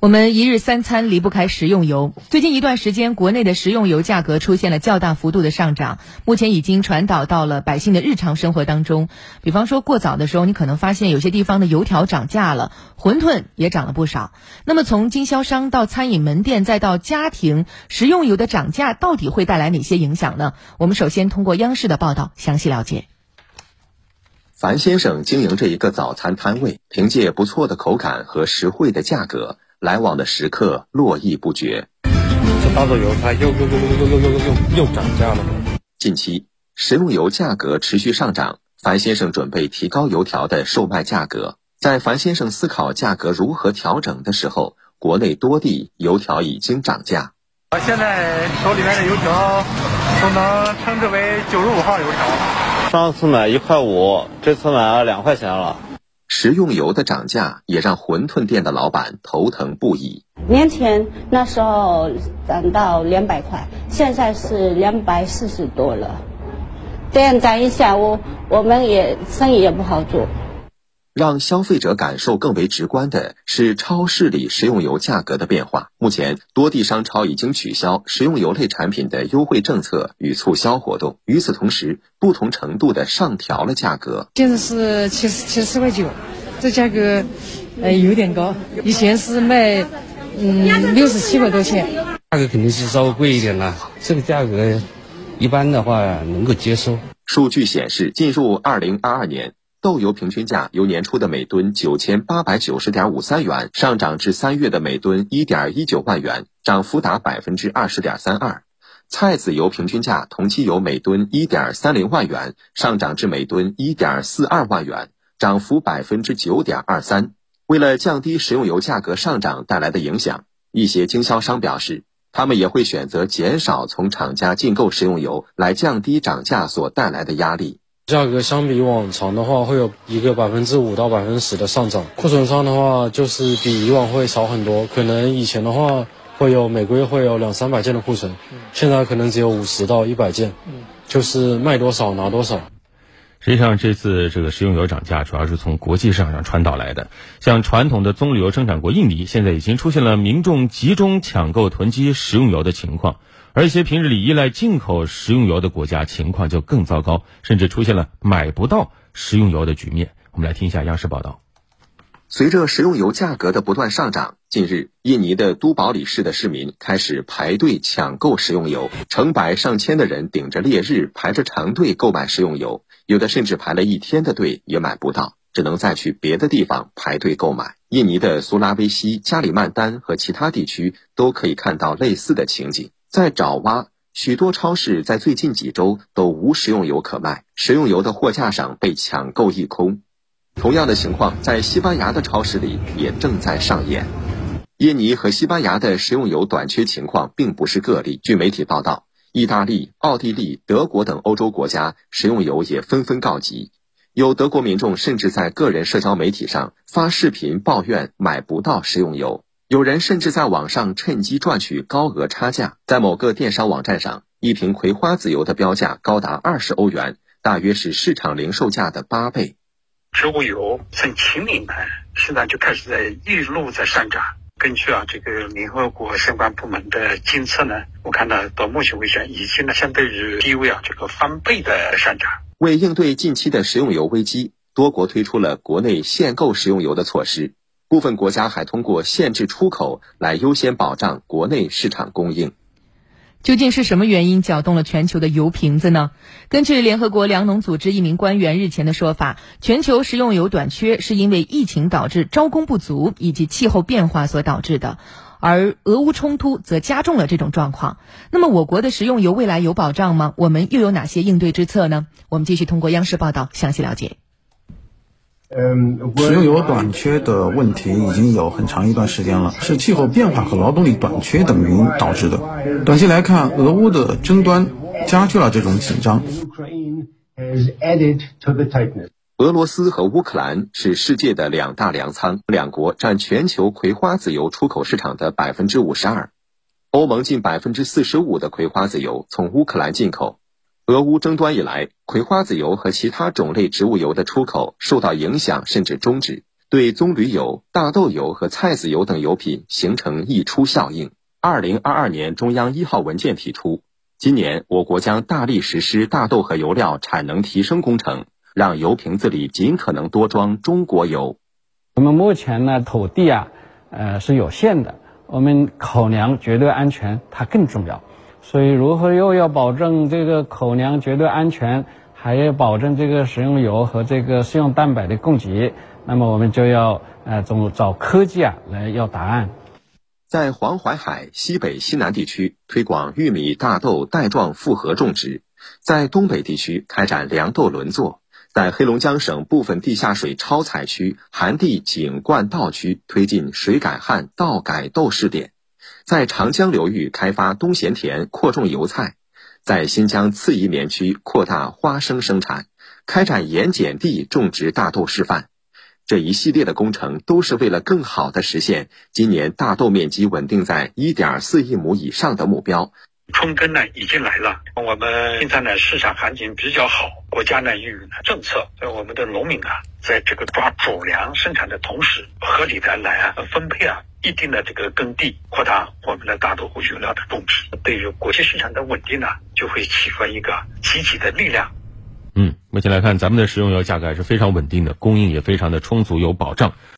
我们一日三餐离不开食用油。最近一段时间，国内的食用油价格出现了较大幅度的上涨，目前已经传导到了百姓的日常生活当中。比方说，过早的时候，你可能发现有些地方的油条涨价了，馄饨也涨了不少。那么，从经销商到餐饮门店，再到家庭，食用油的涨价到底会带来哪些影响呢？我们首先通过央视的报道详细了解。樊先生经营着一个早餐摊位，凭借不错的口感和实惠的价格。来往的食客络绎不绝。这大豆油它又又又又又又又又又涨价了。近期食用油价格持续上涨，樊先生准备提高油条的售卖价格。在樊先生思考价格如何调整的时候，国内多地油条已经涨价。我现在手里面的油条都能称之为九十五号油条。上次买一块五，这次买了两块钱了。食用油的涨价也让馄饨店的老板头疼不已。年前那时候涨到两百块，现在是两百四十多了。这样涨一下，我我们也生意也不好做。让消费者感受更为直观的是超市里食用油价格的变化。目前，多地商超已经取消食用油类产品的优惠政策与促销活动。与此同时，不同程度的上调了价格。现在是七十七十块九，这价格呃有点高。以前是卖嗯六十七块多钱，价格肯定是稍微贵一点了。这个价格一般的话能够接受。数据显示，进入二零二二年。豆油平均价由年初的每吨九千八百九十点五三元上涨至三月的每吨一点一九万元，涨幅达百分之二十点三二。菜籽油平均价同期由每吨一点三零万元上涨至每吨一点四二万元，涨幅百分之九点二三。为了降低食用油价格上涨带来的影响，一些经销商表示，他们也会选择减少从厂家进购食用油，来降低涨价所带来的压力。价格相比往常的话，会有一个百分之五到百分之十的上涨。库存上的话，就是比以往会少很多。可能以前的话，会有每个月会有两三百件的库存，现在可能只有五十到一百件，就是卖多少拿多少。实际上，这次这个食用油涨价，主要是从国际市场上传导来的。像传统的棕榈油生产国印尼，现在已经出现了民众集中抢购囤积食用油的情况。而一些平日里依赖进口食用油的国家，情况就更糟糕，甚至出现了买不到食用油的局面。我们来听一下央视报道。随着食用油价格的不断上涨，近日，印尼的都堡里市的市民开始排队抢购食用油，成百上千的人顶着烈日排着长队购买食用油，有的甚至排了一天的队也买不到，只能再去别的地方排队购买。印尼的苏拉威西、加里曼丹和其他地区都可以看到类似的情景。在爪哇，许多超市在最近几周都无食用油可卖，食用油的货架上被抢购一空。同样的情况在西班牙的超市里也正在上演。印尼和西班牙的食用油短缺情况并不是个例。据媒体报道，意大利、奥地利、德国等欧洲国家食用油也纷纷告急，有德国民众甚至在个人社交媒体上发视频抱怨买不到食用油。有人甚至在网上趁机赚取高额差价，在某个电商网站上，一瓶葵花籽油的标价高达二十欧元，大约是市场零售价的八倍。植物油从清明呢，现在就开始在一路在上涨。根据啊这个联合国相关部门的监测呢，我看到到目前为止已经呢相对于低位啊这个翻倍的上涨。为应对近期的食用油危机，多国推出了国内限购食用油的措施。部分国家还通过限制出口来优先保障国内市场供应。究竟是什么原因搅动了全球的油瓶子呢？根据联合国粮农组织一名官员日前的说法，全球食用油短缺是因为疫情导致招工不足以及气候变化所导致的，而俄乌冲突则加重了这种状况。那么，我国的食用油未来有保障吗？我们又有哪些应对之策呢？我们继续通过央视报道详细了解。食用油短缺的问题已经有很长一段时间了，是气候变化和劳动力短缺等原因导致的。短期来看，俄乌的争端加剧了这种紧张。俄罗斯和乌克兰是世界的两大粮仓，两国占全球葵花籽油出口市场的百分之五十二。欧盟近百分之四十五的葵花籽油从乌克兰进口。俄乌争端以来，葵花籽油和其他种类植物油的出口受到影响，甚至终止。对棕榈油、大豆油和菜籽油等油品形成溢出效应。二零二二年中央一号文件提出，今年我国将大力实施大豆和油料产能提升工程，让油瓶子里尽可能多装中国油。我们目前呢，土地啊，呃是有限的，我们口粮绝对安全它更重要。所以，如何又要保证这个口粮绝对安全，还要保证这个食用油和这个食用蛋白的供给？那么，我们就要呃，总找科技啊来要答案。在黄淮海西北、西南地区推广玉米、大豆带状复合种植，在东北地区开展粮豆轮作，在黑龙江省部分地下水超采区寒地井灌稻区推进水改旱、稻改豆试点。在长江流域开发冬闲田，扩种油菜；在新疆次宜棉区扩大花生生产，开展盐碱地种植大豆示范。这一系列的工程都是为了更好地实现今年大豆面积稳定在1.4亿亩以上的目标。春耕呢已经来了，我们现在呢市场行情比较好，国家呢又有了政策，我们的农民啊，在这个抓主粮生产的同时，合理的来啊分配啊一定的这个耕地，扩大我们的大豆和油料的种植，对于国际市场的稳定呢，就会起到一个积极的力量。嗯，目前来看，咱们的食用油价格还是非常稳定的，供应也非常的充足，有保障。